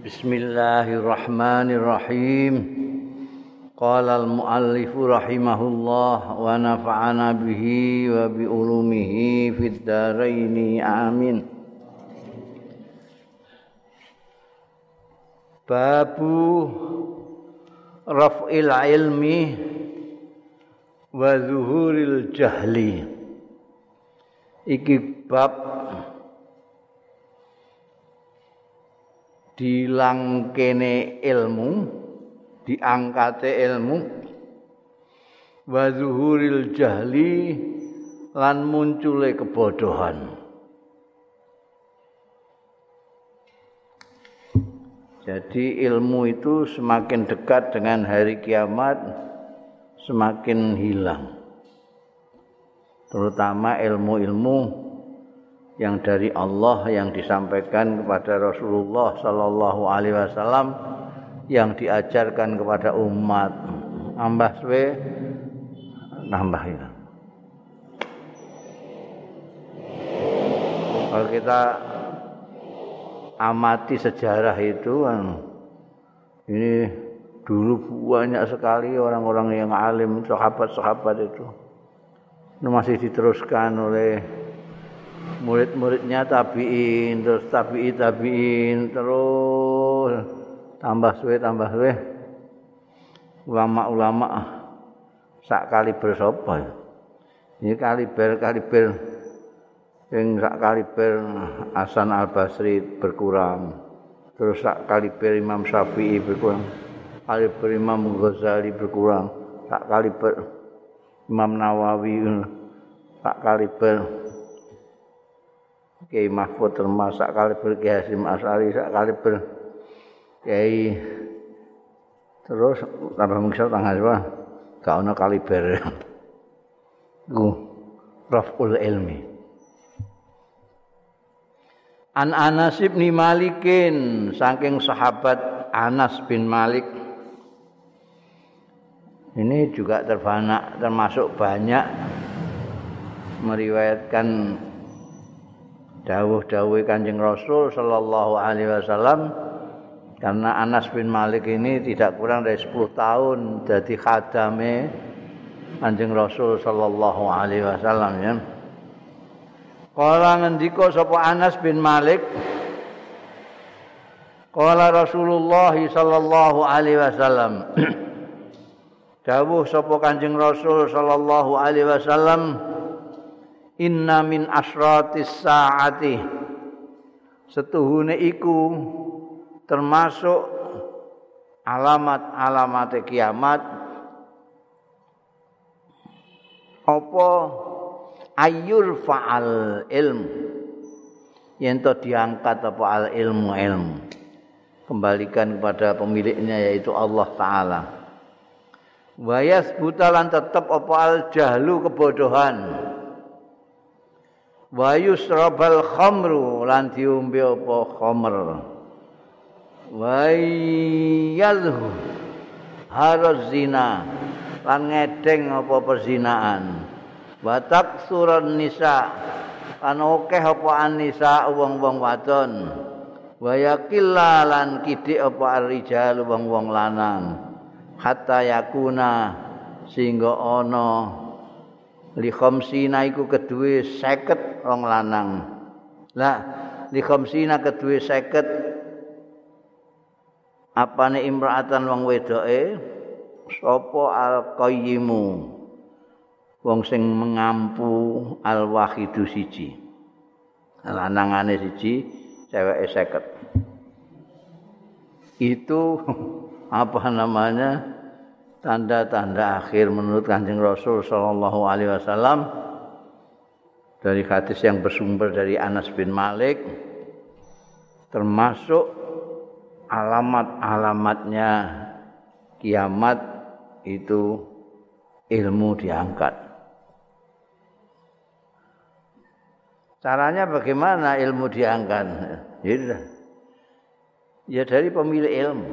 بسم الله الرحمن الرحيم قال المؤلف رحمه الله ونفعنا به وبعلومه في الدارين آمين باب رفع العلم wa الجهل jahli. Iki dilangkene ilmu diangkate ilmu. Wa zuhuril jahli lan muncule kebodohan. Jadi ilmu itu semakin dekat dengan hari kiamat semakin hilang. Terutama ilmu-ilmu yang dari Allah yang disampaikan kepada Rasulullah sallallahu alaihi wasallam yang diajarkan kepada umat nambah suwe nambah ya. Kalau kita amati sejarah itu ini dulu banyak sekali orang-orang yang alim sahabat-sahabat itu masih diteruskan oleh murid-muridnya tabiin terus tabi'i tabiin terus tambah suwe tambah suwe. Ulama-ulama sak kaliber sapa ya? Ini kaliber kaliber yang sak kaliber Hasan Al Basri berkurang. Terus sak kaliber Imam Syafi'i berkurang. Kaliber Imam Ghazali berkurang. Sak kaliber Imam Nawawi sak kaliber Kiai Mahfud termasuk kali ber Kiai Hasim Asari sak kali ber Kiai terus tambah misal tanggal apa gak ono kaliber. Ku raful ilmi. An Anas bin Malikin saking sahabat Anas bin Malik. Ini juga terbanyak termasuk banyak meriwayatkan dawuh-dawuh Kanjeng Rasul sallallahu alaihi wasallam karena Anas bin Malik ini tidak kurang dari 10 tahun jadi khadame Kanjeng Rasul sallallahu alaihi wasallam ya. Kala ngendika sapa Anas bin Malik Kala Rasulullah sallallahu alaihi wasallam Dawuh sapa Kanjeng Rasul sallallahu alaihi wasallam inna min asratis saati. Setuhune iku termasuk alamat-alamat kiamat. Apa ayur faal ilm? Yang to diangkat apa al ilmu ilmu kembalikan kepada pemiliknya yaitu Allah taala. Wayas butalan tetap apa al jahlu kebodohan wa yusrabal khamru lan diombe apa khamr. Wa yadhu haruz zina lan ngedeng apa perzinaan. Wa taksuran nisa lan akeh apa anisa wong-wong wadon. Wa yakilla lan kidik apa arrijal wong-wong lanang. Hatta yakuna sehingga ana li khamsina iku kedue 50 wong lanang. Lah li khamsina kedue 50 apane imraatan wong wedoke sapa al qayyimu wong sing mengampu al wahidu siji. Lanangane siji, ceweke 50. Itu apa namanya? tanda-tanda akhir menurut Kanjeng Rasul sallallahu alaihi wasallam dari hadis yang bersumber dari Anas bin Malik termasuk alamat-alamatnya kiamat itu ilmu diangkat. Caranya bagaimana ilmu diangkat? Ya, ya dari pemilik ilmu.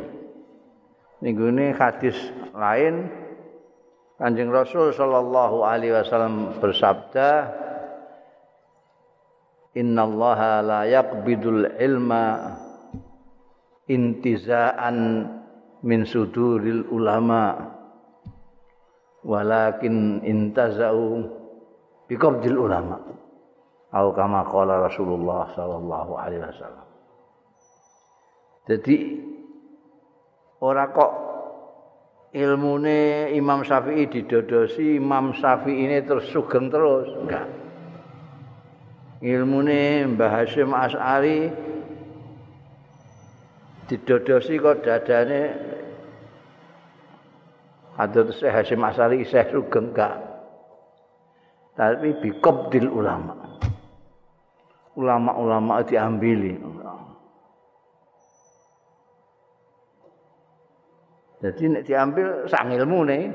Minggu ini hadis lain Kanjeng Rasul sallallahu alaihi wasallam bersabda Innallaha la yaqbidul ilma intizaan min suduril ulama. Walakin intazau biqabdil ulama. Atau kama qala Rasulullah sallallahu alaihi wasallam. Jadi ora kok ilmune Imam Syafi'i didodosi Imam Syafi'i ini terus sugeng terus. Enggak ilmune Mbah Hasyim As'ari didodosi kok dadane Hadrat Syekh Hasyim As'ari isih sugeng enggak tapi biqabdil ulama. Ulama-ulama diambili. Jadi nek diambil sak ilmune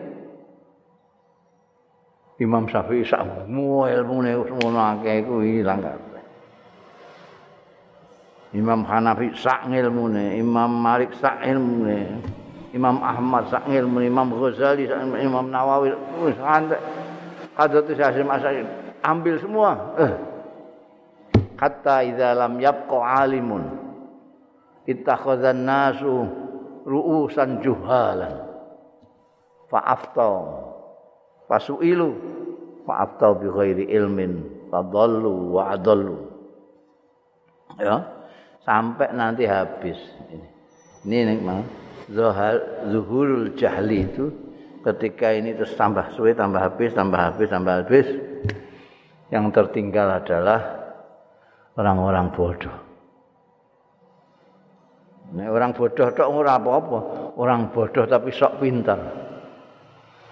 Imam Syafi'i sak ilmune ngono akeh iku ilang kabeh. Imam Hanafi sak ilmune, Imam Malik sak ilmune, Imam Ahmad sak ilmune, Imam Ghazali sak Imam Nawawi wis antek. Hadrat Hasyim Asy'ari ambil semua. Eh. Hatta idza lam yabqa alimun ittakhadhan nasu ru'usan juhalan fa'afta fasu'ilu. Fa'afta bi ghairi ilmin. Fadallu wa adallu. Ya sampai nanti habis ini. Ini nih zuhal zuhurul jahli itu ketika ini terus tambah suwe tambah habis tambah habis tambah habis. Yang tertinggal adalah orang-orang bodoh. Nek orang bodoh tok ora apa-apa, orang bodoh tapi sok pintar.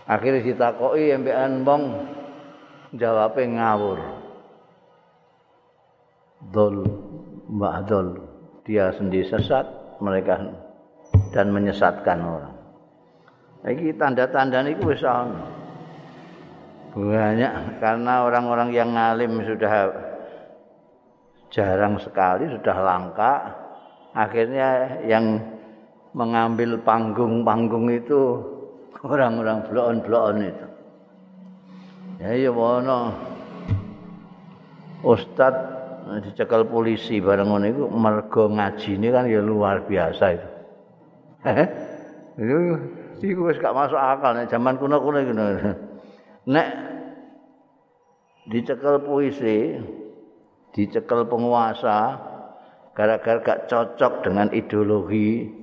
Akhirnya ditakoki embekan wong jawabe ngawur. Dol mbak dol. Dia sendiri sesat, mereka dan menyesatkan orang. Iki tanda-tanda niku wis ana. Banyak karena orang-orang yang ngalim sudah jarang sekali, sudah langka, akhirnya yang mengambil panggung-panggung itu orang-orang blon-blon itu. Ya ya wono. Ustad dicekal polisi bareng ngono iku mergo ngajine kan ya luar biasa itu. Itu iku wis gak masuk akal nek zaman kuno-kuno iku. Nek dicekel polisi, dicekel penguasa, gara-gara gak cocok dengan ideologi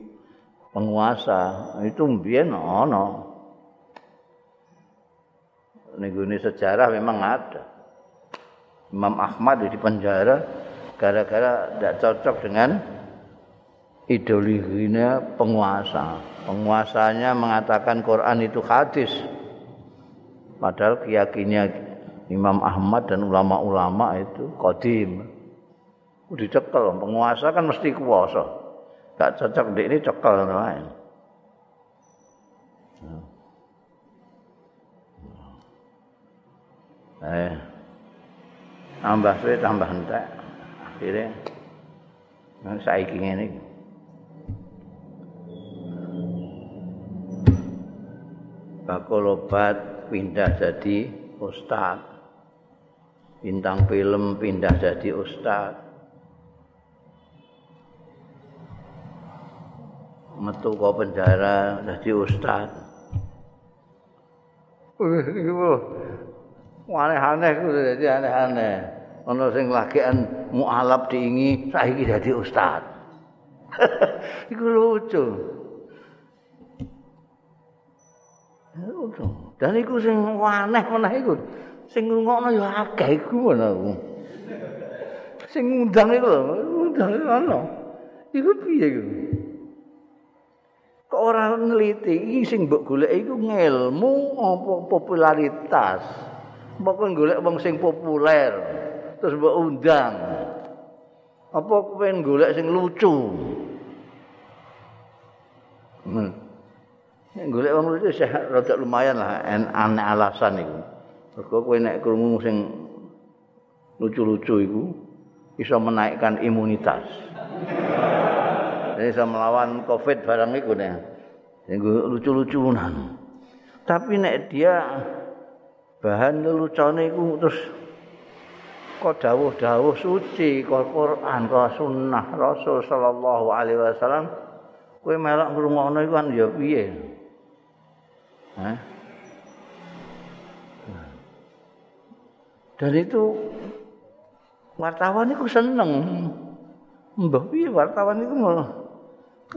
penguasa. Itu mbiyen ana ning sejarah memang ada. Imam Ahmad di penjara gara-gara tidak cocok dengan ideologinya penguasa. Penguasanya mengatakan Quran itu hadis. Padahal keyakinannya Imam Ahmad dan ulama-ulama itu kodim dicekel penguasa kan mesti kuasa gak cocok di ini cekel lain eh tambah suwe tambah entek. Akhirnya saiki ngene bakal obat pindah jadi ustad. Bintang film pindah jadi ustad metu ke penjara. Wih, iku aneh-aneh ku dadi aneh-aneh. Ana sing lagian mualaf diingi saiki dadi ustad. iku lucu. Dan iku sing aneh meneh iku. Sing ngrungokno ya akeh iku ngono. Sing ngundang iku lho, ngundang ana. Iku piye iku? Ora nliti iki sing mbok golek iku ngilmu apa popularitas. Mbok golek wong sing populer terus mbok undang. Apa kowe golek sing lucu? Hmm. golek wong lucu sih rada lumayan lah aneh alasan iku. Mergo kowe nek krungu sing lucu-lucu iku bisa menaikkan imunitas Ini bisa melawan covid barang itu nih. lucu-lucunan. Tapi nek dia bahan lelucone iku terus kok dawuh-dawuh suci kok Quran kok sunnah Rasul sallallahu alaihi wasallam Kowe melok ngrungokno iku kan ya piye? Hah? Dan itu wartawan itu seneng. Mbah piye wartawan itu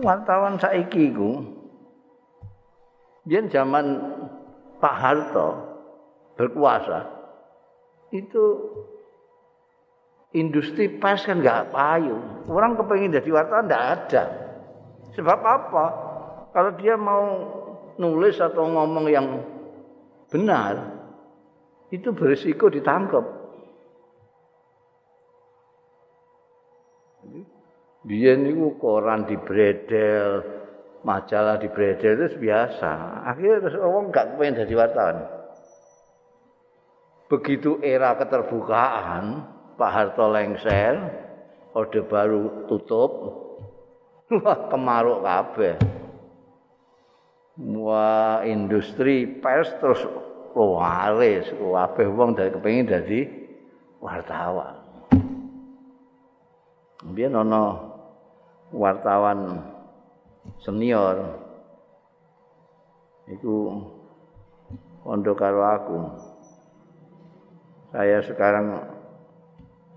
wartawan saiki iku. Yen zaman Pak Harto berkuasa itu industri pers kan nggak payu. Orang kepengen jadi wartawan nggak ada. Sebab apa? Kalau dia mau nulis atau ngomong yang benar, itu berisiko ditangkap. Biar niku koran di bredel, majalah di bredel itu biasa. Akhirnya terus orang nggak kepengen jadi wartawan. Begitu era keterbukaan, Pak Harto lengser, Orde Baru tutup, wah kemaruk kabeh. Wah industri pers terus waris, kabeh wong dari kepengin dadi wartawan. Biyen ana wartawan senior iku pondok karo aku. Saya sekarang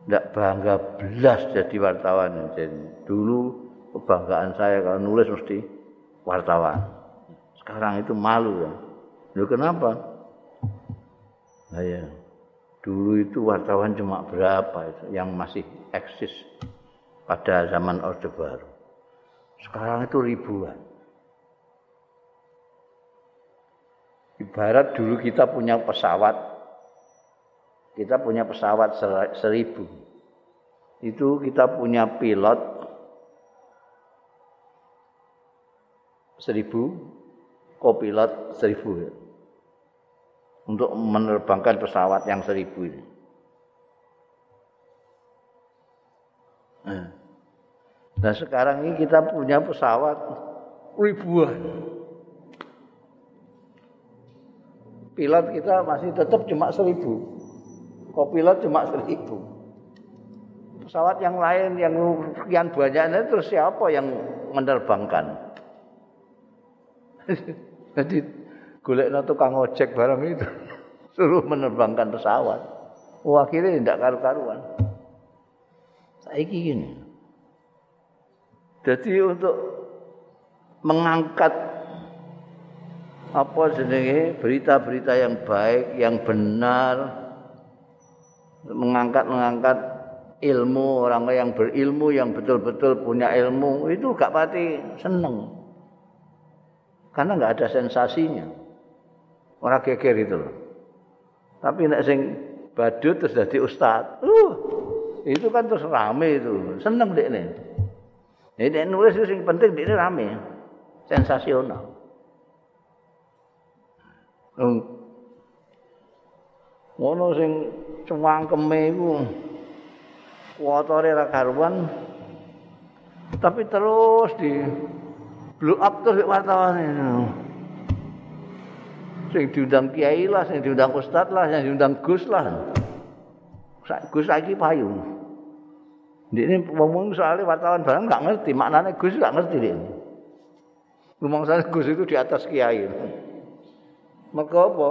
tidak bangga belas jadi wartawan. Jadi, dulu kebanggaan saya kalau nulis mesti wartawan. Sekarang itu malu ya. Lu kenapa? Saya dulu itu wartawan cuma berapa itu yang masih eksis pada zaman Orde Baru. Sekarang itu ribuan. Ibarat dulu kita punya pesawat kita punya pesawat seribu. Itu kita punya pilot seribu, kopilot seribu. Untuk menerbangkan pesawat yang seribu ini. Nah sekarang ini kita punya pesawat ribuan. Pilot kita masih tetap cuma seribu. Kopilot cuma seribu. Pesawat yang lain yang sekian banyaknya terus siapa yang menerbangkan? Jadi golek tukang ojek barang itu suruh menerbangkan pesawat. Wah akhirnya tidak karu-karuan. Saiki gini. Jadi untuk mengangkat apa jenenge berita-berita yang baik, yang benar, mengangkat-mengangkat ilmu orang yang berilmu yang betul-betul punya ilmu itu gak pati seneng. Karena nggak ada sensasinya. Orang geger itu loh. Tapi nek sing badut terus jadi ustad uh, itu kan terus rame itu. Seneng deh nih ini nulis itu yang penting ini rame. Sensasional. Ngono sing cangkeme iku. Kuwatane ra karuan. Tapi terus di blow up terus wartawan sing diundang kiai lah sing diundang ustad lah sing diundang gus lah. Gus lagi payu ini ngomong soalnya wartawan barang nggak ngerti maknanya gus nggak ngerti dia ngomong soalnya gus itu di atas kiai mereka apa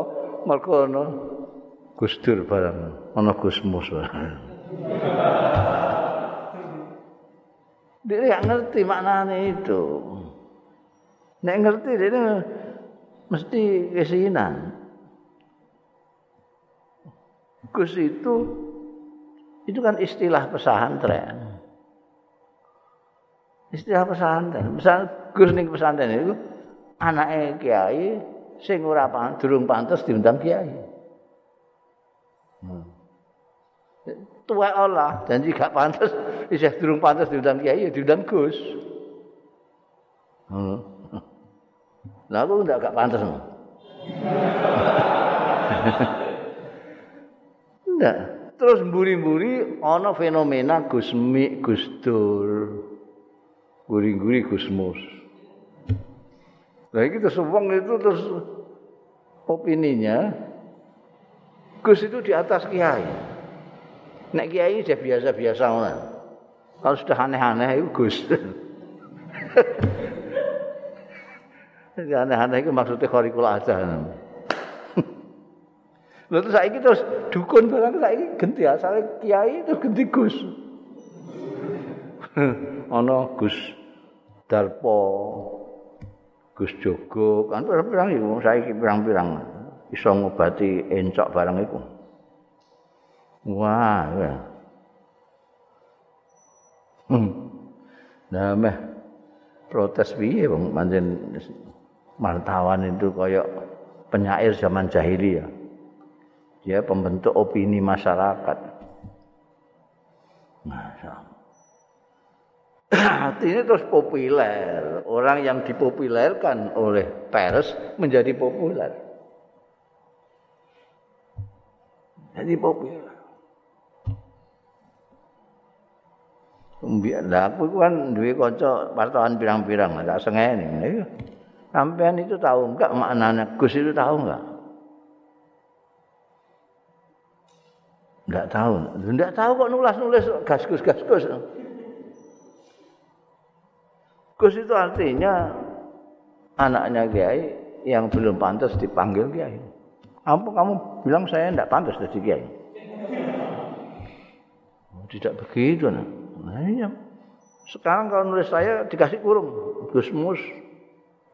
mereka no Gus Dur barang ana Gus Mus. Dia nggak ngerti maknanya itu. Nek ngerti dia mesti kesinan. Gus itu itu kan istilah pesantren. Istilah pesantren. Misal Gus ning pesantren itu anake kiai sing ora durung pantes diundang kiai. Tua Allah janji gak pantas isih durung pantas diundang kiai ya diundang Gus. Hmm. Lah aku ndak gak pantas. Ndak. Terus mburi-mburi ana fenomena Gus Mik, Gus Dur. Guri-guri Gus Mus. Lah iki terus wong itu terus opininya Gus itu di atas kiai. Nek kiai sudah biasa-biasa Kalau sudah aneh-aneh itu Gus. Aneh-aneh itu maksudnya kharikul aja. Lho terus saiki terus dukun barang saiki ganti asale kiai terus ganti Gus. Ana Gus Darpo, Gus Jogo, kan pirang iku saiki pirang-pirang iso ngobati encok barang iku. Wah, ya. Hmm. Nah, meh protes piye wong pancen martawan itu kayak penyair zaman jahiliyah. Dia pembentuk opini masyarakat. Masya Artinya terus populer. Orang yang dipopulerkan oleh pers menjadi populer. Jadi populer. Biar aku kan duwe kanca wartawan pirang-pirang, enggak sengene. Sampean itu tahu enggak maknanya Gus itu tahu enggak? Enggak tahu. Enggak tahu kok nulis-nulis gas-gus-gas-gus. Gus itu artinya anaknya Kiai yang belum pantas dipanggil Kiai. Apa kamu bilang saya enggak pantas jadi Kiai? Tidak begitu nah. Nah. Sekarang kalau nulis saya dikasih kurung, Gusmus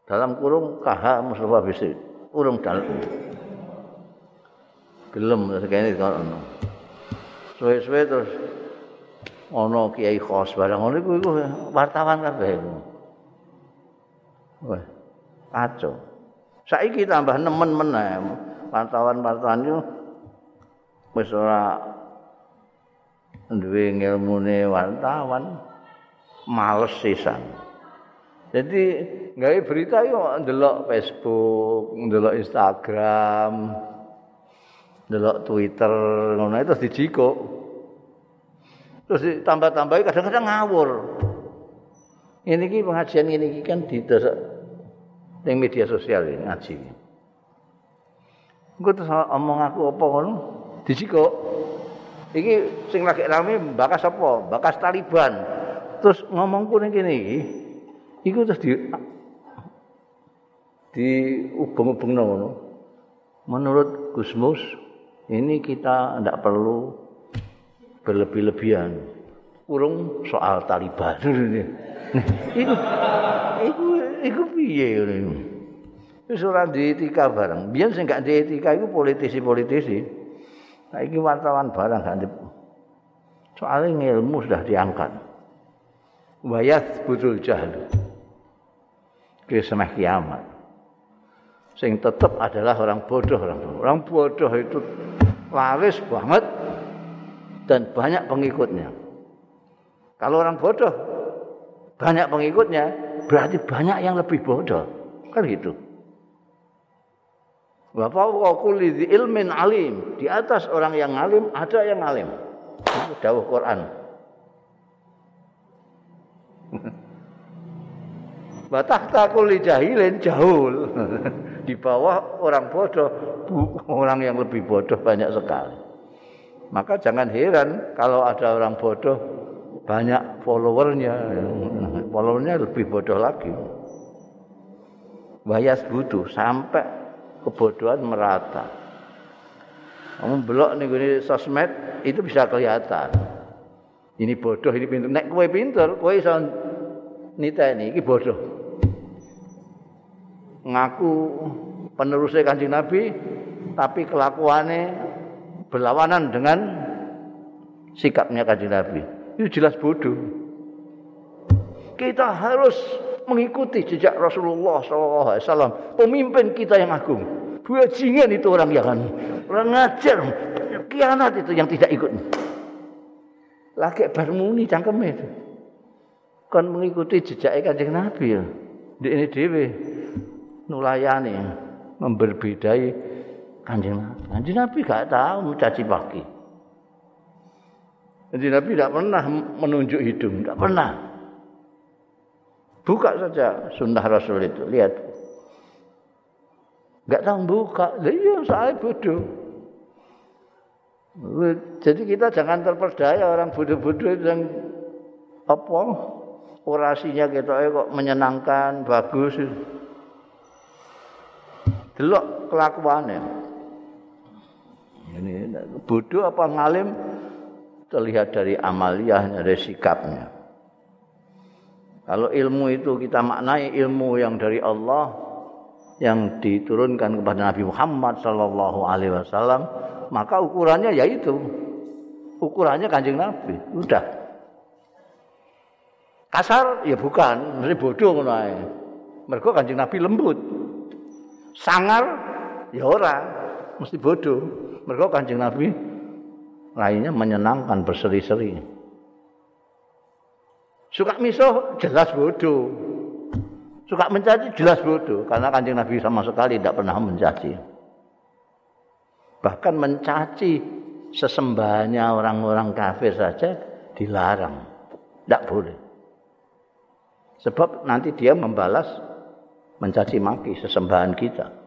dalam kurung KH Mustafa Bisri, kurung dalam. Gelem kayaknya kalau suwe-suwe terus ono kiai khos barang ngono iku wartawan kabeh. Wah, kacau. Saiki tambah nemen meneh wartawan-wartawan itu wis ora duwe ngilmune wartawan males sisan. Jadi gawe berita yo ndelok Facebook, ndelok Instagram, ndelok Twitter, ngono itu dijikuk. Terus ditambah-tambahi kadang-kadang ngawur. Ini ki pengajian ini ki kan di ning media sosial ini ngaji. Engko terus omong aku apa ngono dijikuk. iki sing lagi rame bakas apa? Bakas Taliban. Terus ngomongku kene iki, iku terus di di ubeng-ubengno ngono. Menurut Gusmus, ini kita tidak perlu berlebih-lebihan. Urung soal Taliban. iku iku iku piye ngono. Wis ora dietika bareng. Biyen sing gak dietika iku politisi-politisi. Saiki wartawan barang gak Soalnya ilmu sudah diangkat. Wayat butul jahil. Kesemah kiamat. Sing tetap adalah orang bodoh. Orang bodoh, orang bodoh itu laris banget dan banyak pengikutnya. Kalau orang bodoh banyak pengikutnya, berarti banyak yang lebih bodoh. Kan gitu. Wa fawqa kulli ilmin alim. Di atas orang yang alim ada yang alim. Itu dawuh Quran. Wa tahta kulli jahilin jahul. Di bawah orang bodoh, orang yang lebih bodoh banyak sekali. Maka jangan heran kalau ada orang bodoh banyak followernya, followernya lebih bodoh lagi. Wayas butuh sampai kebodohan merata. Kamu belok nih gini sosmed itu bisa kelihatan. Ini bodoh, ini pintar. Nek kue pintar, kue bisa nita ini, ini bodoh. Ngaku penerusnya kanjeng Nabi, tapi kelakuannya berlawanan dengan sikapnya kanjeng Nabi. Itu jelas bodoh. Kita harus mengikuti jejak Rasulullah SAW, pemimpin kita yang agung. Bajingan itu orang yang orang ngajar, kianat itu yang tidak ikut. Laki bermuni cangkem itu. Kan mengikuti jejak kanjeng Nabi ya. Di ini dewi nulayani memberbedai kanjeng Nabi. Kanjeng Nabi gak tahu mencaci pagi. Kanjeng Nabi tidak pernah menunjuk hidung, tidak pernah. Buka saja sunnah Rasul itu, lihat. Enggak tahu buka, iya saya bodoh. Jadi kita jangan terperdaya orang bodoh-bodoh yang apa orasinya kita kok menyenangkan, bagus. delok kelakuannya ini bodoh apa ngalim? Terlihat dari amaliyahnya dari sikapnya. Kalau ilmu itu kita maknai ilmu yang dari Allah yang diturunkan kepada Nabi Muhammad sallallahu alaihi wasallam maka ukurannya yaitu ukurannya kanjeng Nabi. Udah. Kasar? Ya bukan. Mesti bodoh ngono mergo kanjeng Nabi lembut. Sangar? Ya ora. Mesti bodoh mergo kanjeng Nabi lainnya menyenangkan berseri-seri. Suka miso jelas bodoh. Suka mencaci jelas bodoh. Karena kanjeng Nabi sama sekali tidak pernah mencaci. Bahkan mencaci sesembahannya orang-orang kafir saja dilarang. Tidak boleh. Sebab nanti dia membalas mencaci maki sesembahan kita.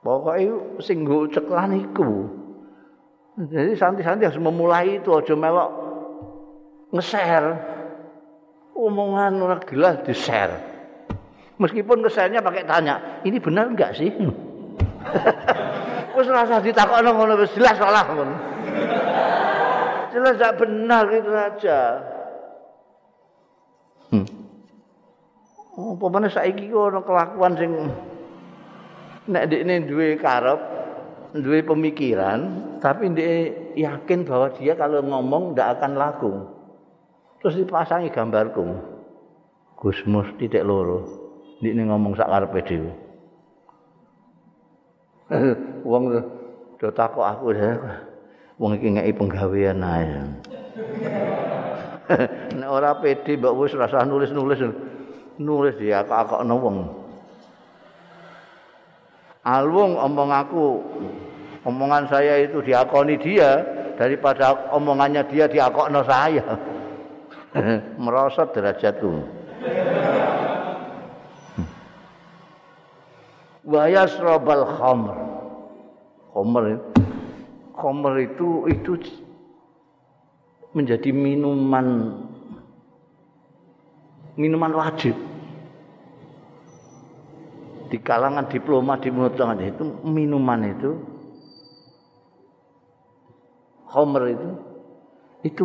Pokoknya sing ceklan iku. Jadi santi-santi harus memulai itu aja melok nge-share. Omongan orang gila di-share. Meskipun nge-share-nya pakai tanya, ini benar enggak sih? Wis rasa ditakokno ngono wis jelas salah ngono. Jelas enggak benar itu saja. Hmm. Oh, pemane saiki ana kelakuan sing nek ndekne duwe karep, duwe pemikiran, tapi ndek yakin bahwa dia kalau ngomong ndak akan laku. Terus dipasangi gambarku. Gusmus titik loro. Ndekne ngomong sak karepe dhewe. Wong do takok aku ya. Wong iki ngeki penggawean ae. nek ora pede mbok wis rasa nulis-nulis nulis ya akak-akakno wong alwung omong aku. Omongan saya itu diakoni dia daripada omongannya dia diakokno saya. Merosot derajatku. Wa yasrabal khamr khamr khamr itu itu menjadi minuman minuman wajib di kalangan diploma di mutangan itu minuman itu homer itu itu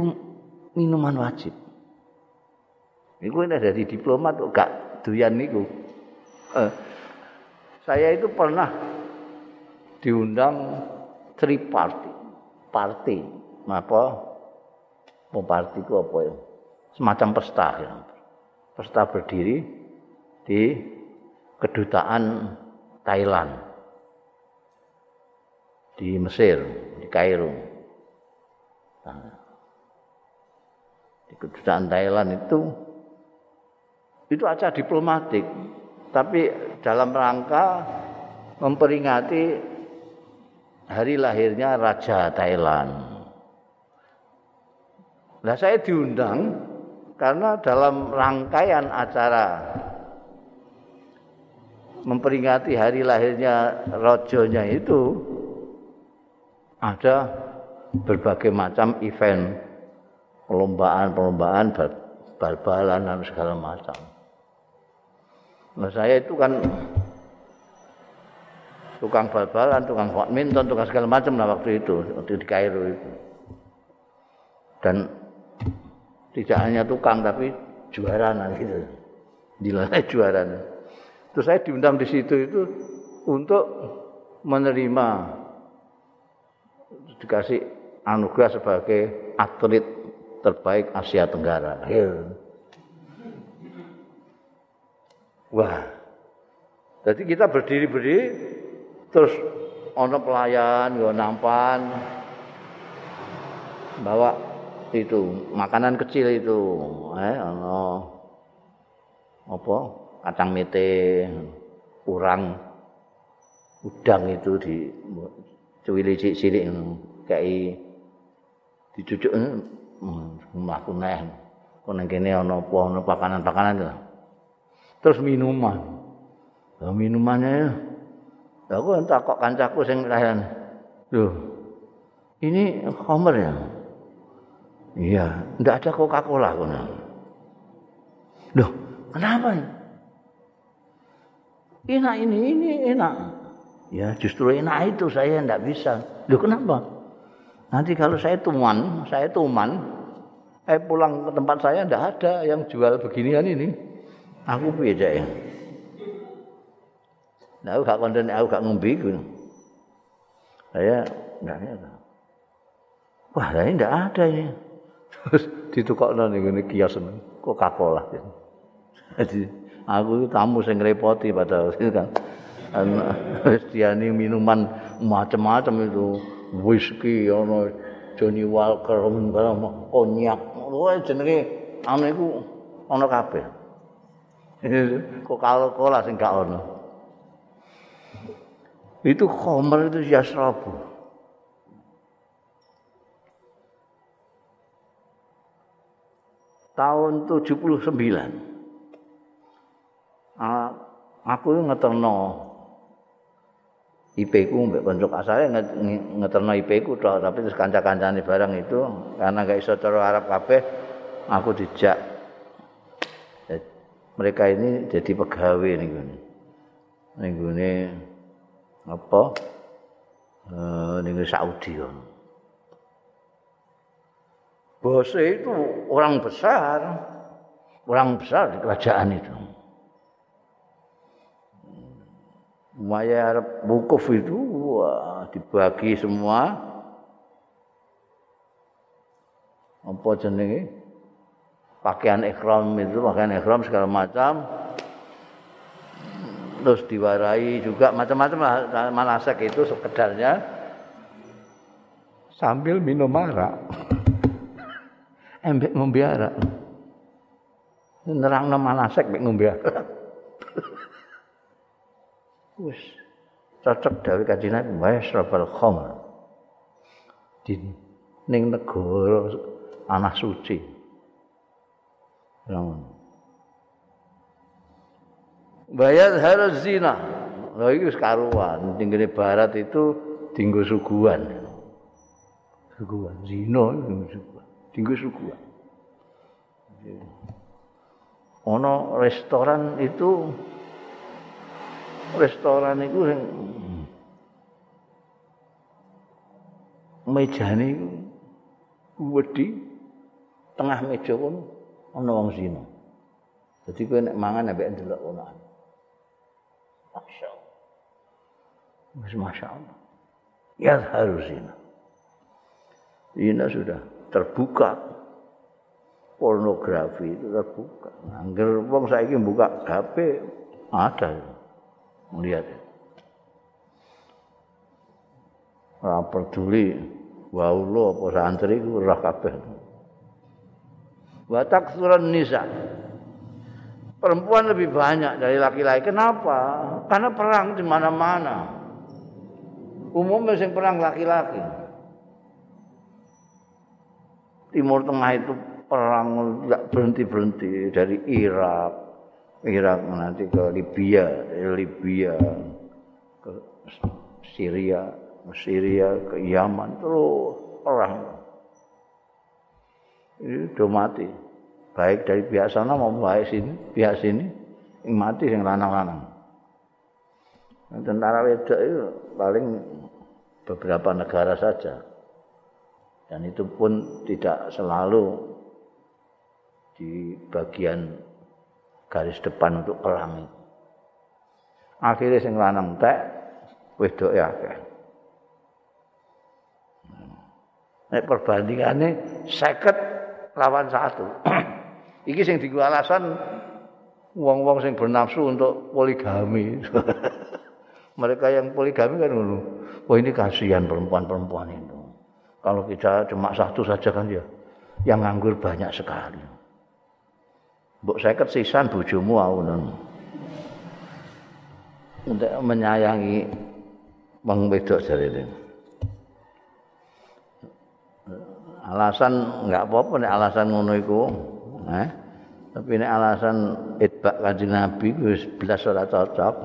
minuman wajib itu ini ada di diploma tuh gak doyan niku eh, saya itu pernah diundang triparty party apa Parti itu apa ya? Semacam pesta ya. Pesta berdiri di kedutaan Thailand di Mesir, di Kairo. Nah, di kedutaan Thailand itu itu acara diplomatik, tapi dalam rangka memperingati hari lahirnya Raja Thailand. Nah saya diundang karena dalam rangkaian acara memperingati hari lahirnya rojonya itu ada berbagai macam event perlombaan-perlombaan bal-balan dan segala macam. Nah saya itu kan tukang bal-balan, tukang badminton, tukang segala macam lah waktu itu, waktu di Kairo itu. Dan tidak hanya tukang tapi juara gitu nilai juara terus saya diundang di situ itu untuk menerima dikasih anugerah sebagai atlet terbaik Asia Tenggara. Wah. Jadi kita berdiri-berdiri terus ono pelayan, yo nampan, bawa itu makanan kecil itu eh ono apa kacang mete urang udang itu di cuwili cilik kayak dicucuk hmm, mlaku neh. Kono kene ana apa ana pakanan-pakanan terus minuman. Ya, minumannya aku entak kok kancaku sing layan. Lho ini homer ya? Iya, ndak ada Coca-Cola kono. Loh, Kenapa? Enak ini, ini enak. Ya justru enak itu saya tidak bisa. Loh kenapa? Nanti kalau saya tuman, saya tuman, eh pulang ke tempat saya tidak ada yang jual beginian ini. Aku beda ya. Nah, aku gak konten, aku gak ngombe Saya enggak ada. Wah, ini enggak ada ini. Terus ditukokno ning ngene kios Coca-Cola. Jadi aku tamu sing ngrepoti padahal kan. Wis diani minuman macam-macam itu. Whisky ono Johnny Walker konyak. Wah jenenge anu iku ono kabeh. Coca-Cola sing gak ono. itu khomer itu yasrabu tahun 79 ah, aku ngeterno. IP ku mbek kanca asale ngeterno IP ku tok tapi terus kanca-kancane barang itu karena gak iso cara Arab kabeh aku dijak. Mereka ini jadi pegawai nih gue nih gue apa? Eh ning Saudi on. Bose itu orang besar, orang besar di kerajaan itu. Maya Arab Bukuf itu wah, dibagi semua. Apa jenenge? Pakaian ikhram itu, pakaian ikhram segala macam. terus diwarai juga macam-macam lah manasek itu sekedarnya sambil minum arak embek ngombe arak nerang nama manasek embek ngombe arak wis. Cocok dari kajian Nabi Waisrabal Khomar di ning negara anak suci. Yang bayar harus zina. Lha iki wis karuan, tinggene barat itu dinggo suguhan. Suguhan. Zina dinggo suguhan. Ono restoran itu restoran itu yang mejane iku wedi tengah meja kono ana wong zina. Dadi kowe nek mangan ambek ndelok ono. Masya Allah. Masya. Ya harus ini. Ini sudah terbuka. Pornografi itu terbuka. Angger wong saiki buka HP ada melihat. Ora peduli waulo apa santri ku ora kabeh. Wa taksuran nisa. perempuan lebih banyak dari laki-laki. Kenapa? Karena perang di mana-mana. Umumnya sing perang laki-laki. Timur Tengah itu perang tidak berhenti-berhenti dari Irak, Irak nanti ke Libya, Libya ke Syria, Syria ke Yaman terus perang. Ini sudah mati. baik dari pihak sana maupun baik sini, pihak sini yang mati yang lanang-lanang. Tentara wedok itu paling beberapa negara saja. Dan itu pun tidak selalu di bagian garis depan untuk perang. Akhirnya sing lanang tek wedok akeh. Nek perbandingannya seket lawan satu. Iki sing diku alasan wong-wong sing bernafsu untuk poligami. Mereka yang poligami kan dulu. Wah ini kasihan perempuan-perempuan itu. Kalau kita cuma satu saja kan ya. Yang nganggur banyak sekali. Mbok saya kesisan bojomu awunan. Untuk menyayangi wong wedok jare ini. Alasan enggak apa-apa nek alasan ngono iku. Eh? Tapi ini alasan itbak kanjeng Nabi wis belas ora cocok.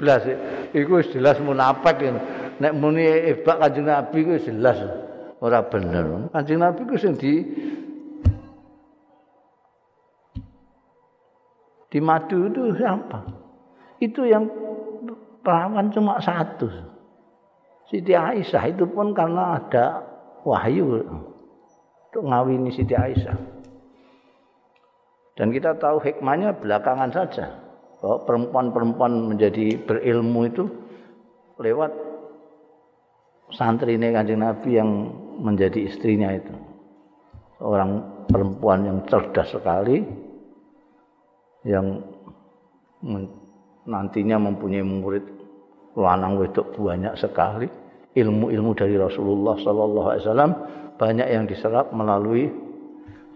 belas iku wis jelas munafik. Nek muni itbak kanjeng Nabi wis jelas ora bener. Kanjeng Nabi ku sing Di madu itu siapa? Itu yang perawan cuma satu. Siti Aisyah itu pun karena ada wahyu untuk ngawini Siti Aisyah. Dan kita tahu hikmahnya belakangan saja. Bahwa perempuan-perempuan menjadi berilmu itu lewat santri ini kanjeng Nabi yang menjadi istrinya itu. Orang perempuan yang cerdas sekali, yang nantinya mempunyai murid lanang wedok banyak sekali ilmu-ilmu dari Rasulullah sallallahu alaihi wasallam banyak yang diserap melalui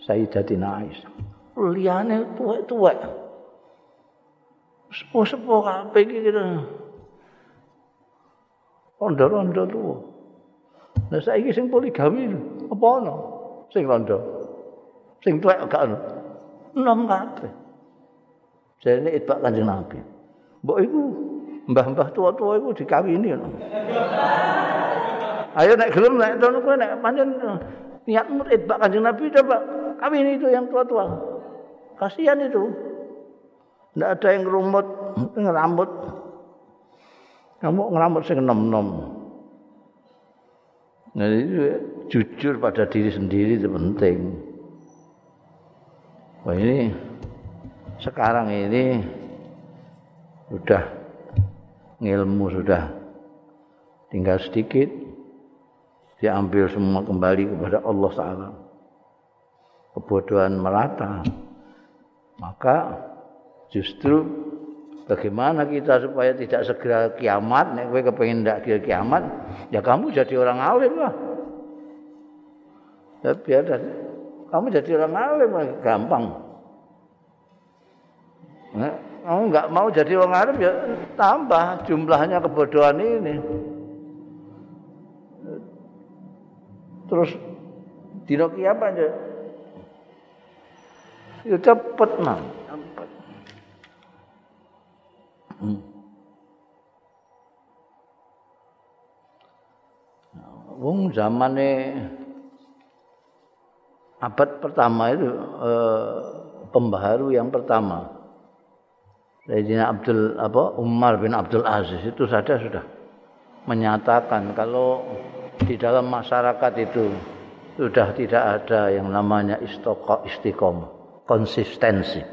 Sayyidatina Aisyah. Liyane tuwek-tuwek. Sepuh-sepuh kabeh iki gitu. Rondo-rondo tuwa. Nah saiki sing poligami apa ana? Sing rondo. Sing tuwek gak ana. Enom kabeh. Jane itbak Kanjeng Nabi. Mbok iku mbah-mbah tua-tua iku dikawini ngono. Ayo nek gelem nek ngono kowe nek pancen niatmu itbak Kanjeng Nabi coba kawin itu yang tua-tua. Kasihan itu. Ndak ada yang ngerumut, ngerambut. Kamu ngerambut sing enom-enom. Nah, itu jujur pada diri sendiri itu penting. Wah ini sekarang ini sudah ilmu sudah. Tinggal sedikit diambil semua kembali kepada Allah Taala. Kebodohan merata. Maka justru bagaimana kita supaya tidak segera kiamat nek kowe kepengin ndak kiamat ya kamu jadi orang alim lah. Ya biar kamu jadi orang alim gampang Kamu nggak mau jadi orang Arab ya tambah jumlahnya kebodohan ini. Terus dino apa aja? Ya cepet man. Cepet. Hmm. Wong zamane abad pertama itu eh, pembaharu yang pertama Sayyidina Abdul apa Umar bin Abdul Aziz itu saja sudah menyatakan kalau di dalam masyarakat itu sudah tidak ada yang namanya istiqomah, konsistensi.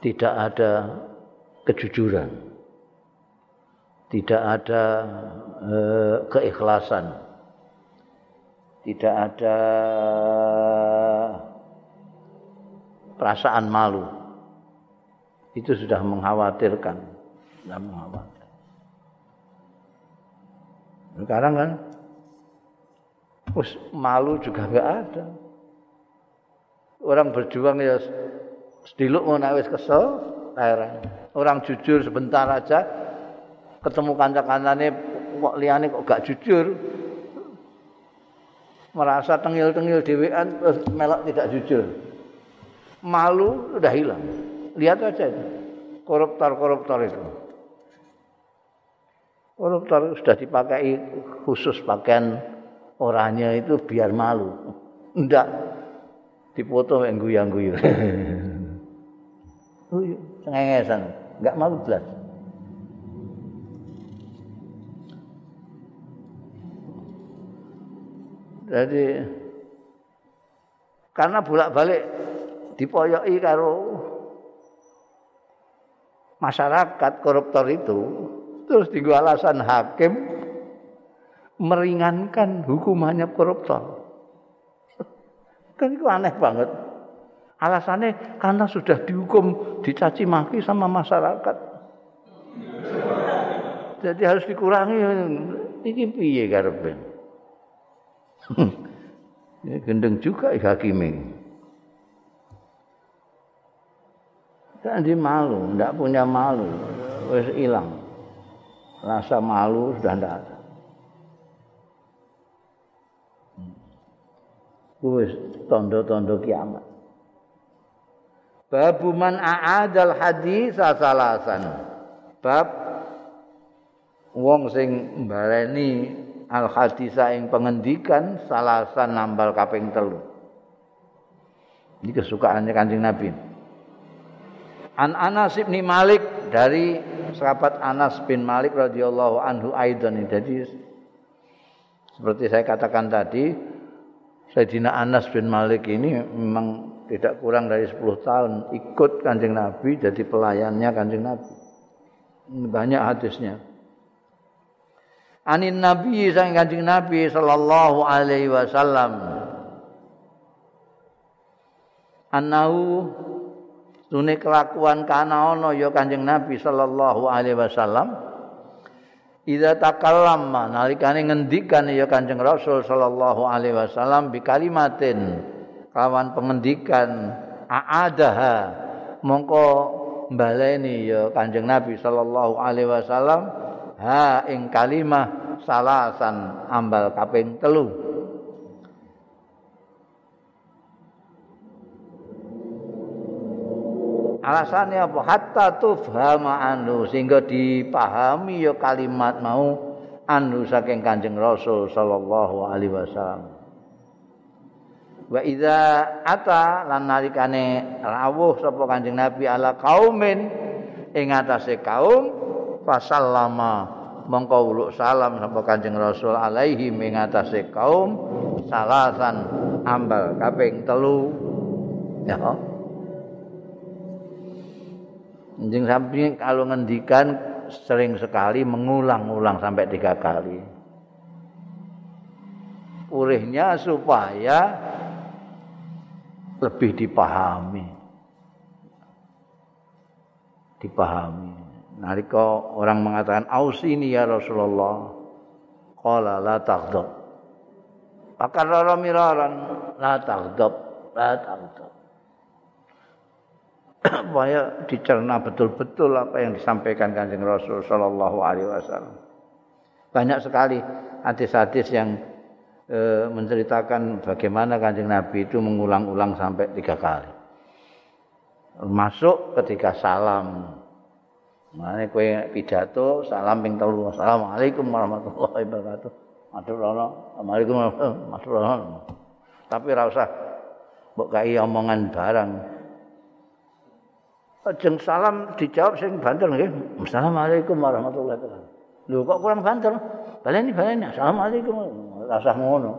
Tidak ada kejujuran. Tidak ada eh, keikhlasan. Tidak ada perasaan malu itu sudah mengkhawatirkan. Sudah mengkhawatirkan. Sekarang kan us, malu juga nggak ada. Orang berjuang ya sediluk mau nawis kesel akhirnya. Orang jujur sebentar aja ketemu kanca-kancane kok liane kok gak jujur? Merasa tengil-tengil dewean terus melok tidak jujur. Malu sudah hilang lihat aja itu. Koruptor-koruptor itu koruptor sudah dipakai khusus pakaian orangnya itu biar malu. Enggak dipoto yang guyang-guyu cengengesan. Enggak malu belas jadi karena bolak-balik dipoyoki karo masyarakat koruptor itu terus tinggu alasan hakim meringankan hukumannya koruptor. Kan itu aneh banget. Alasannya karena sudah dihukum dicaci maki sama masyarakat. Jadi harus dikurangi. Ini piye karepe? Ya gendeng juga hakimnya. Jadi malu, tidak punya malu, wis hilang. Rasa malu sudah tidak ada. Wis tondo-tondo kiamat. Babu man a'adal hadis asalasan. Bab wong sing mbaleni al hadisa ing pengendikan salasan nambal kaping telu. Ini kesukaannya Kanjeng Nabi. An Anas bin Malik dari sahabat Anas bin Malik radhiyallahu anhu aidan jadi seperti saya katakan tadi Sayyidina Anas bin Malik ini memang tidak kurang dari 10 tahun ikut Kanjeng Nabi jadi pelayannya Kanjeng Nabi. Banyak hadisnya. Anin Nabi sang Kanjeng Nabi sallallahu alaihi wasallam. Anau Sune kelakuan kana ana ya Kanjeng Nabi sallallahu alaihi wasallam. Idza takallama nalikane ngendikan ya Kanjeng Rasul sallallahu alaihi wasallam bi kalimatin kawan pengendikan aadaha mongko baleni ya Kanjeng Nabi sallallahu alaihi wasallam ha ing kalimah salasan ambal kaping telu. Alasannya apa? Hatta tufhama anu sehingga dipahami ya kalimat mau anu saking Kanjeng Rasul sallallahu alaihi wasallam. Wa idza ata lan nalikane rawuh sapa Kanjeng Nabi ala kaumin ing atase kaum fasallama mongko uluk salam sapa Kanjeng Rasul alaihi ing atase kaum salasan ambal kaping telu ya Anjing samping kalau ngendikan sering sekali mengulang-ulang sampai tiga kali. Urihnya supaya lebih dipahami. Dipahami. Nalika orang mengatakan ausini ya Rasulullah. Qala la taghdab. Pakarara miraran la taghdab, la taghdab. supaya dicerna betul-betul apa yang disampaikan Kanjeng Rasul sallallahu alaihi wasallam. Banyak sekali hadis-hadis yang e, menceritakan bagaimana Kanjeng Nabi itu mengulang-ulang sampai tiga kali. Masuk ketika salam. Mane kowe pidato salam ping telu. Assalamualaikum warahmatullahi wabarakatuh. Matur Assalamualaikum warahmatullahi wabarakatuh. Tapi ora usah omongan barang. Ajeng salam dijawab sing banter nggih. Assalamualaikum warahmatullahi wabarakatuh. Lho kok kurang banter? Baleni baleni. Assalamualaikum. Rasah ngono.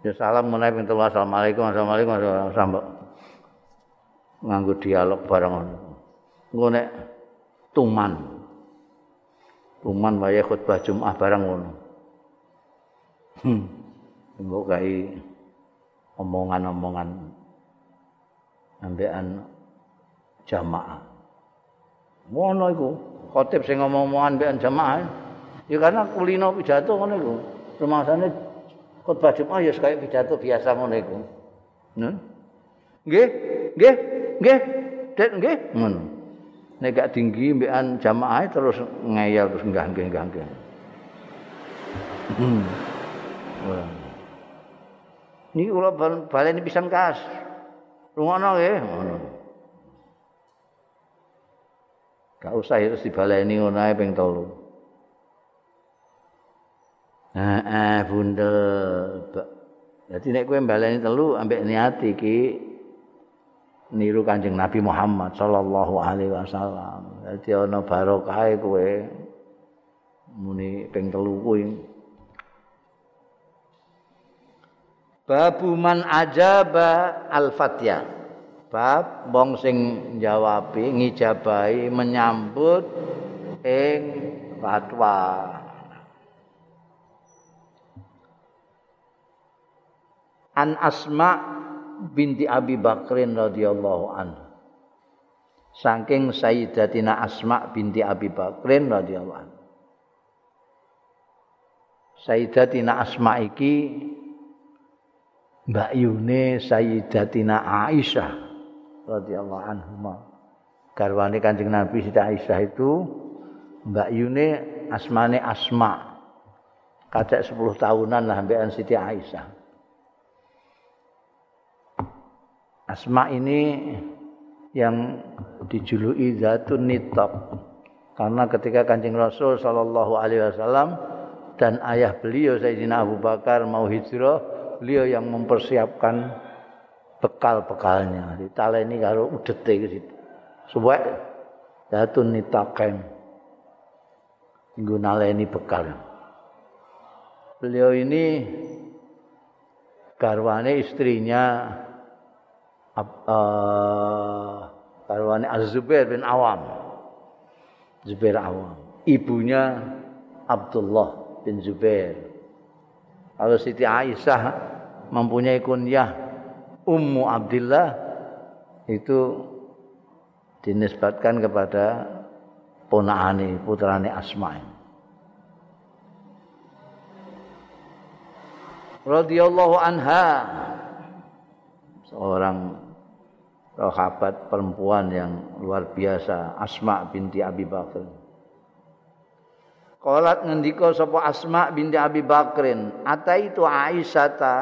Ya salam menawi ping telu assalamualaikum sambok. Nganggo dialog bareng ngono. Engko nek tuman. Tuman wae khutbah Jumat bareng ngono. Hmm. Mbok omongan-omongan ambekan jamaah. Ngono iku, khotib sing ngomong-ngomongan mbek jamaah. Ya karena kulino pidato ngono iku. Rumasane khotbah Jumat ya kaya pidato biasa ngono iku. Nah. Nggih, nggih, nggih. Dek nggih. Ngono. Nek gak tinggi mbekan jamaah terus ngeyel terus enggak nggih enggak nggih. Hmm. Wah. Niki kula baleni pisan kas. Rungono nggih, ngono. Gak usah terus dibaleni ngono ae ping 3. Heeh, bunda. Jadi nek kowe baleni telu ambek niat iki niru Kanjeng Nabi Muhammad sallallahu alaihi wasallam. Dadi ana barokah kowe muni ping telu kuwi. Babu man ajaba al-Fatihah. Bab wong sing njawabi ngijabahi menyambut ing fatwa. An Asma binti Abi Bakrin radhiyallahu anhu. Saking Sayyidatina Asma binti Abi Bakrin radhiyallahu anhu. Sayyidatina Asma iki Mbak Yune Sayyidatina Aisyah radhiyallahu anhuma. Garwane Kanjeng Nabi Siti Aisyah itu Mbak Yune asmane Asma. Kadek 10 tahunan lah ambekan Siti Aisyah. Asma ini yang dijuluki Zatun Nitab. Karena ketika Kanjeng Rasul sallallahu alaihi wasallam dan ayah beliau Sayyidina Abu Bakar mau hijrah, beliau yang mempersiapkan bekal-bekalnya. Ditaleni karo udete iki. suwek. Datun nitaken gunaleni bekal. Beliau ini garwane istrinya uh, garwane Az-Zubair bin Awam. Zubair Awam. Ibunya Abdullah bin Zubair. Kalau Siti Aisyah mempunyai kunyah Ummu Abdullah itu dinisbatkan kepada ponakane putrane Asma' radhiyallahu anha seorang sahabat perempuan yang luar biasa Asma binti Abi Bakr Qalat ngendika sapa Asma binti Abi Bakrin ataitu Aisyah ta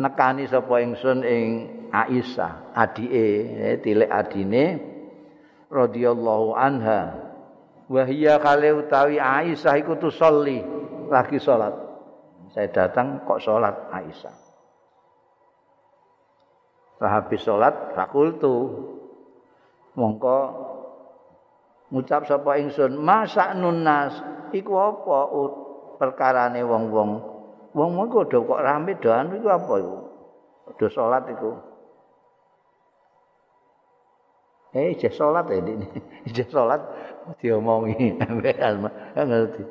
nekani sapa ingsun ing Aisyah adike eh, tilik adine radhiyallahu anha wa hiya kale utawi Aisyah iku tusolli lagi salat saya datang kok sholat Aisyah. Setelah habis sholat, fakultu. Mongko ngucap sapa ingsun, masak nunas, iku apa perkarane wong-wong. Wong-wong kok kok rame doan iku apa iku? Do sholat iku. Eh, ijeh sholat ya ini. Ijeh sholat diomongi. ngerti.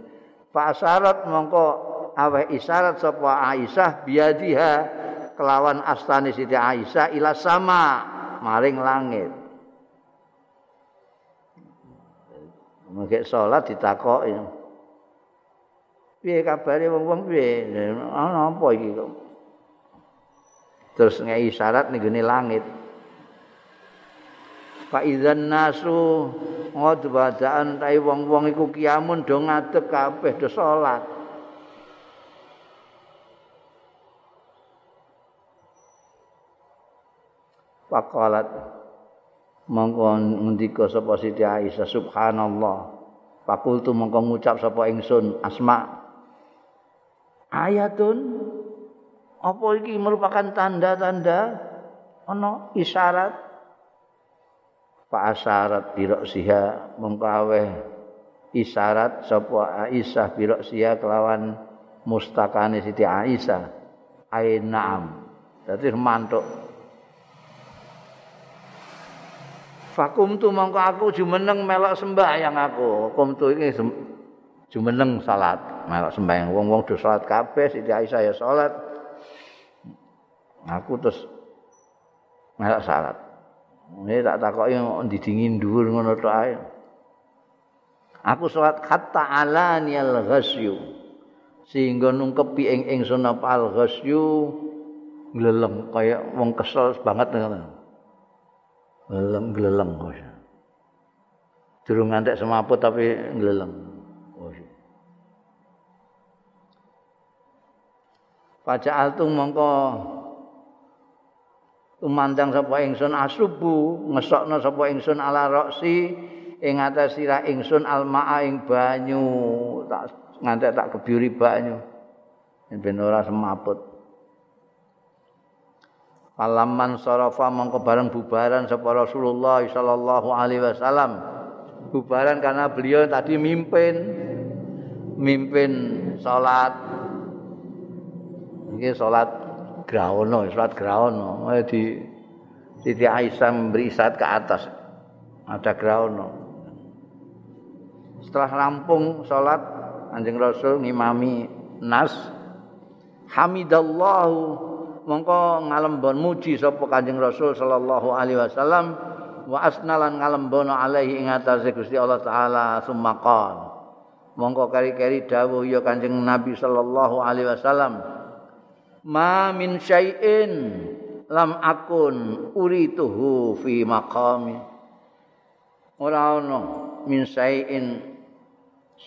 Pak syarat mongko awe isyarat sapa Aisyah biadiha kelawan astani Siti Aisyah ila sama maring langit. Mengke salat ditakoki. Piye kabare wong-wong piye? Ana apa iki kok? Terus ngei isyarat ning langit. Fa idzan nasu ngodbadaan tai wong-wong iku kiamun do ngadeg kabeh do salat. Faqalat mongko ngendika sapa Siti Aisyah subhanallah. Fakultu mongko ngucap sapa ingsun Asma ayatun apa iki merupakan tanda-tanda ana isyarat? Pak asyarat birok siha mengkawe isyarat sapa Aisyah birok siha kelawan mustakane Siti Aisyah. Ainaam dadi mantuk. Fakum tu mongko aku jumeneng melok sembahyang aku. Kum tu iki jumeneng salat, melok sembahyang wong-wong do salat kabeh, Siti Aisyah ya salat. Aku terus melok salat. Ini tak takoki dingin dhuwur ngono tok ae. Aku salat hatta alani al-ghasyu. Sehingga nungkepi ing ingsun apa al-ghasyu gleleng kaya wong kesel banget ngono. Gleleng gleleng kok. Durung ngantek semaput tapi gleleng. Paca altung mongko tumandang sapa ingsun asubu ngesokno sapa ingsun ala roksi ing atas sira ingsun almaa ing banyu tak ngantek tak kebiuri banyu ben ora semaput Alaman sarafa mongko bareng bubaran sapa Rasulullah sallallahu alaihi wasallam. Bubaran karena beliau tadi mimpin mimpin salat. Iki salat graono, salat graono. di Siti Aisyah memberi isyarat ke atas. Ada graono. Setelah rampung salat Anjing Rasul ngimami nas Hamidallahu mongko ngalembon muji sapa Kanjeng Rasul sallallahu alaihi wasallam wa asnalan ngalembono alaihi ing atase Gusti Allah taala sumaqal mongko kari-kari dawuh ya Kanjeng Nabi sallallahu alaihi wasallam ma min syai'in lam akun urituhu fi maqami. Ora ono min syai'in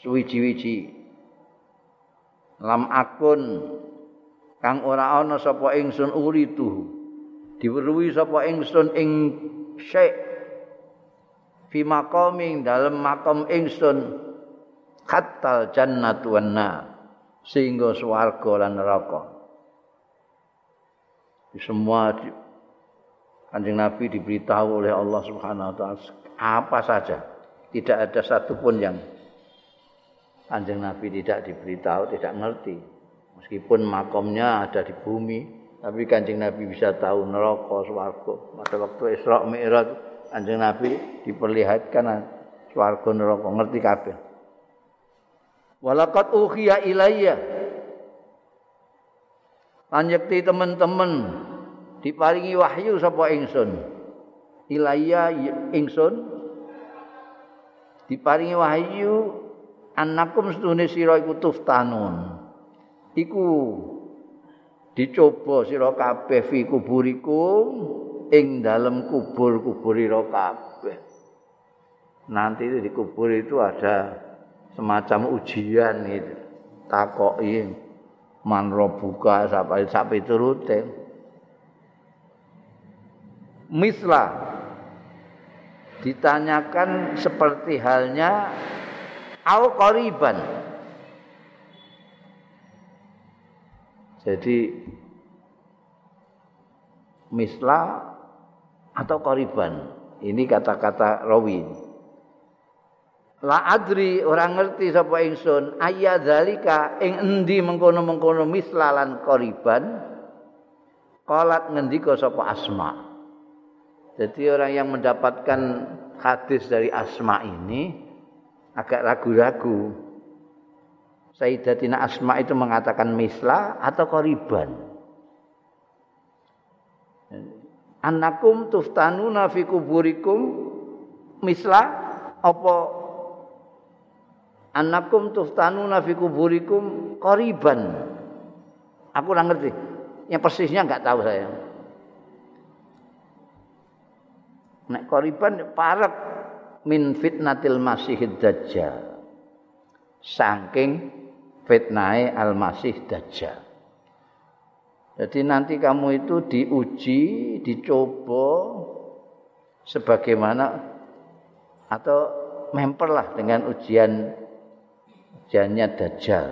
suwiji-wiji. Lam akun kang ora ana sapa ingsun uritu diweruhi sapa ingsun ing syekh fi maqami dalem makam ingsun. Khatal jannatu wan sehingga swarga lan neraka semua Kanjeng Nabi diberitahu oleh Allah Subhanahu wa taala apa saja. Tidak ada satupun yang Kanjeng Nabi tidak diberitahu, tidak ngerti. Meskipun makomnya ada di bumi, tapi Kanjeng Nabi bisa tahu neraka, swarga. Pada waktu Isra Mi'raj, Kanjeng Nabi diperlihatkan swarga neraka, ngerti kabeh. Walaqad uhiya ilayya. Lanjekti teman-teman diparingi wahyu sapa ingsun? Ilaya ingsun? Diparingi wahyu anakum sedune sira iku tuftanun. Iku dicoba sira kabeh fi kuburikum ing dalem kubur-kubur ira kabeh. Nanti di kubur itu ada semacam ujian itu takoki manro buka sampai sampai turute misla ditanyakan seperti halnya au qariban. Jadi misla atau qariban. Ini kata-kata rawi. La adri orang ngerti sapa ingsun ayyadzalika ing endi mengkono-mengkono misla lan qariban? Qalat ngendika sapa asma' Jadi orang yang mendapatkan hadis dari Asma ini agak ragu-ragu. Sayyidatina Asma itu mengatakan misla atau koriban. Anakum tuftanuna fi kuburikum misla apa Anakum tuftanuna fi kuburikum koriban. Aku ora ngerti. Yang persisnya enggak tahu saya. Nek koriban parek. Min fitnatil masihid dajjal. Saking fitnahe al masih dajjal. Jadi nanti kamu itu diuji dicoba sebagaimana atau memperlah dengan ujian ujiannya dajjal.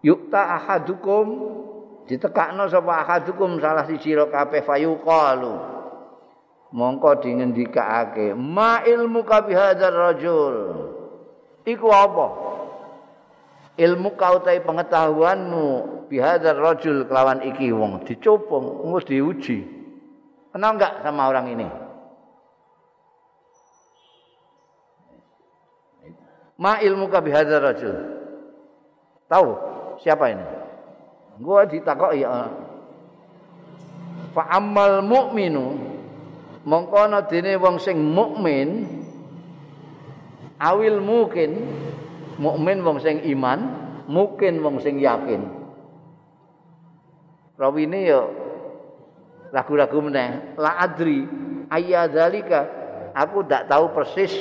Yukta ahadukum ditekakno sapa ahadukum salah siji ro kabeh fayuqalu. Mongko dingendikake ma ilmu ka bihadzal rajul. Iku apa? Ilmu kau tai pengetahuanmu bihadzal rajul kelawan iki wong dicoba mus diuji. Kenal enggak sama orang ini? Ma ilmu ka bihadzal rajul. Tahu siapa ini gua ditakoki ya fa amal mukminu mongko ana dene wong sing mukmin awil mungkin mukmin wong sing iman mungkin wong sing yakin. Rawine ya ragu-ragu meneh la adri ayyadzalika aku ndak tahu persis.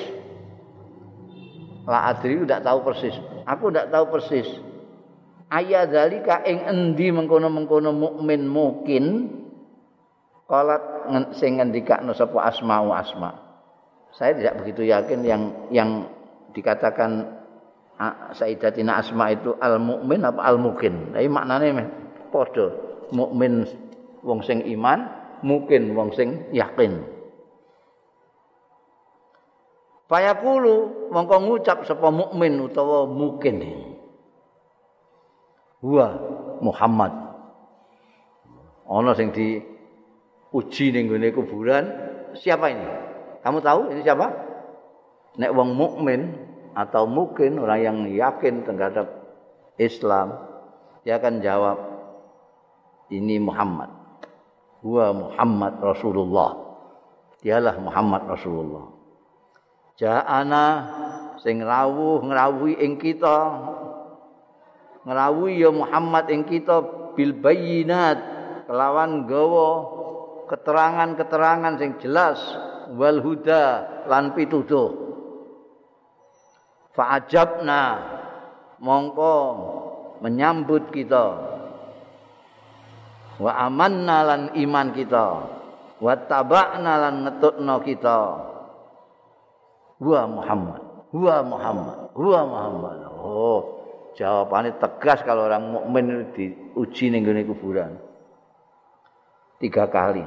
La adri ndak tahu persis. Aku ndak tahu persis ayat zalika ing endi mengkono-mengkono mukmin mungkin kalat sing ngendikakno sapa asmau asma. Saya tidak begitu yakin yang yang dikatakan Sayyidatina Asma itu al mukmin apa al mungkin tapi maknanya padha mukmin wong sing iman mungkin wong sing yakin. Fayaqulu mongko ngucap sapa mukmin utawa mungkin huwa Muhammad. Ana sing di uji ning gone kuburan, siapa ini? Kamu tahu ini siapa? Nek wong mukmin atau mungkin orang yang yakin terhadap Islam, dia akan jawab ini Muhammad. Huwa Muhammad Rasulullah. Dialah Muhammad Rasulullah. Ja'ana sing rawuh ngrawuhi ing kita ngrawuhi ya Muhammad ing kita bil bayyinat kelawan gawa keterangan-keterangan sing jelas wal huda lan pituduh. Fa'ajabna mongko menyambut kita. Wa amanna lan iman kita. Wa tabakna lan ngetutno kita. Wa Muhammad wa Muhammad wa Muhammad. Oh jawabannya tegas kalau orang mukmin diuji ning gone kuburan. tiga kali.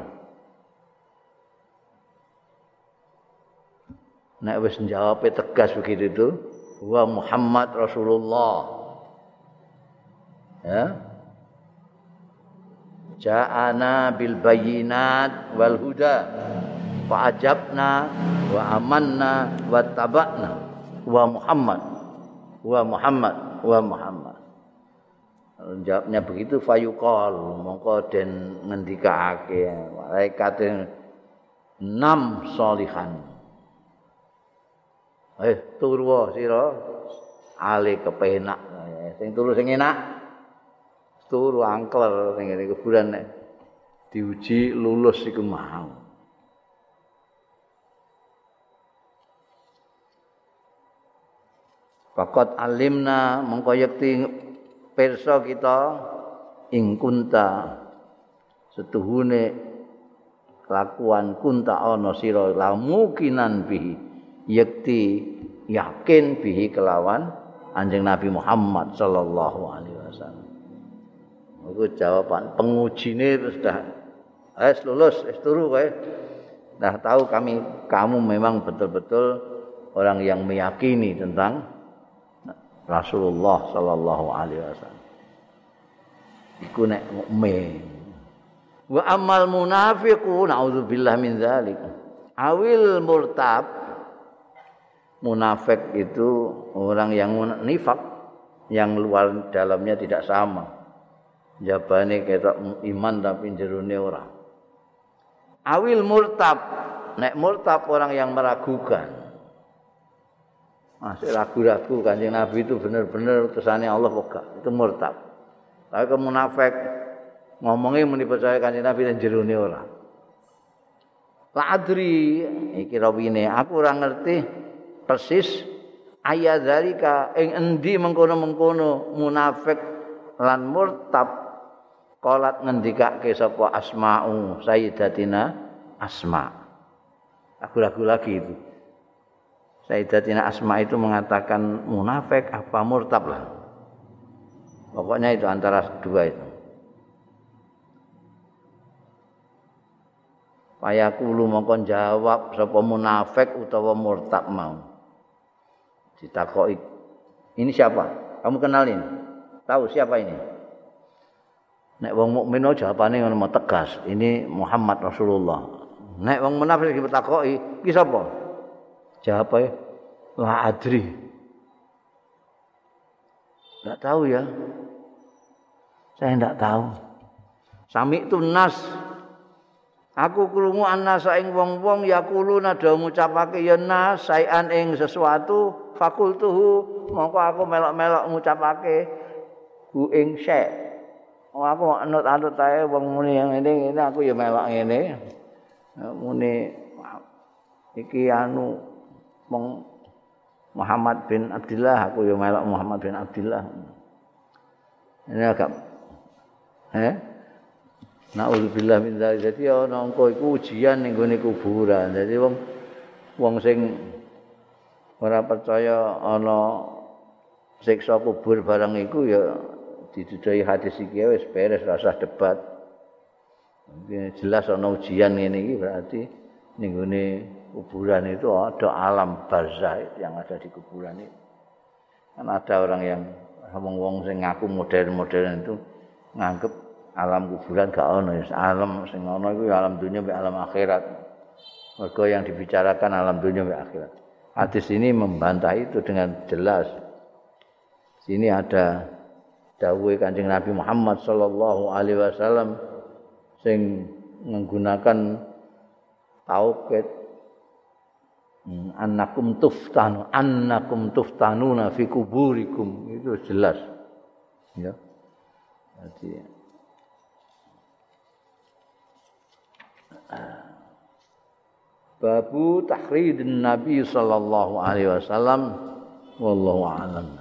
Nek wis njawab tegas begitu itu, wa Muhammad Rasulullah. Ya. Ja'ana bil bayinat wal huda fa ajabna wa amanna wa tabakna wa Muhammad wa Muhammad wa Muhammad. Jawabnya begitu fayuqal mongko den ngendikake. Malaikat enam solihan. Eh turu sira? Ale kepenak. Sing turu sing enak. Turu angkler ning kuburan. Diuji lulus iku mau Fakot alimna mongko yekti pirsa kita ing kunta setuhune kelakuan kunta ana sira lamukinan bihi yakti yakin bihi kelawan anjing Nabi Muhammad sallallahu alaihi wasallam. Itu jawaban pengujine terus dah es lulus es turu kowe. Dah tahu kami kamu memang betul-betul orang yang meyakini tentang Rasulullah sallallahu alaihi wasallam. Iku nek mukmin. Wa amal munafiqun naudzubillah min dzalik. Awil murtab munafik itu orang yang nifak yang luar dalamnya tidak sama. Jabane ketok iman tapi jerone ora. Awil murtab, nek murtab orang yang meragukan. Masih ragu-ragu kanjeng Nabi itu benar-benar utusannya Allah bukan itu murtab. Tapi ke munafik ngomongnya muni percaya kanjeng Nabi dan jerone ora. La adri iki rawine aku ora ngerti persis ayat zalika ing endi mengkono-mengkono munafik lan murtab kolat ngendikake sapa asma'u sayyidatina asma aku lagu lagi itu sayyidatina asma itu mengatakan munafik apa murtab lah. Pokoknya itu antara dua itu. Payakulu mongkon jawab sapa munafik utawa murtab mau. ditakoki ini siapa? Kamu kenalin? Tahu siapa ini? Nek wong mukmin jawabane ngono tegas ini Muhammad Rasulullah. Nek wong munafik ditakoki iki sapa jawabe la adri. Enggak tahu ya. Saya enggak tahu. Sami itu nas. Aku krungu annasa ing wong-wong yaqulu nada ngucapake ya nas sayan ing sesuatu fakultuhu mongko aku melok-melok ngucapake ku ing syek. Oh aku anut-anut ae wong muni yang ini aku ya melok ngene. Muni iki anu mong Muhammad bin Abdullah aku ya melok Muhammad bin Abdullah. Ini agak eh Nauzubillah min dzalik. Dadi ana engko iku ujian ning gone kuburan. Dadi wong wong sing ora percaya ana siksa kubur barang iku ya didudai hadis iki wis beres rasa debat. jelas ana ujian ngene iki berarti ning gone kuburan itu ada alam barzah yang ada di kuburan itu. Kan ada orang yang ngomong-ngomong sing ngaku modern-modern itu nganggep alam kuburan gak ono. Ya alam sing ono iku alam dunia be alam akhirat. Mergo yang dibicarakan alam dunia be akhirat. Hadis ini membantah itu dengan jelas. Sini ada dawuh Kanjeng Nabi Muhammad sallallahu alaihi wasallam sing menggunakan tauhid annakum tuftanu annakum tuftanuna fi kuburikum. Itu jelas. Ya. Jadi Babu tahridin Nabi sallallahu alaihi wasallam. Wallahu a'lam.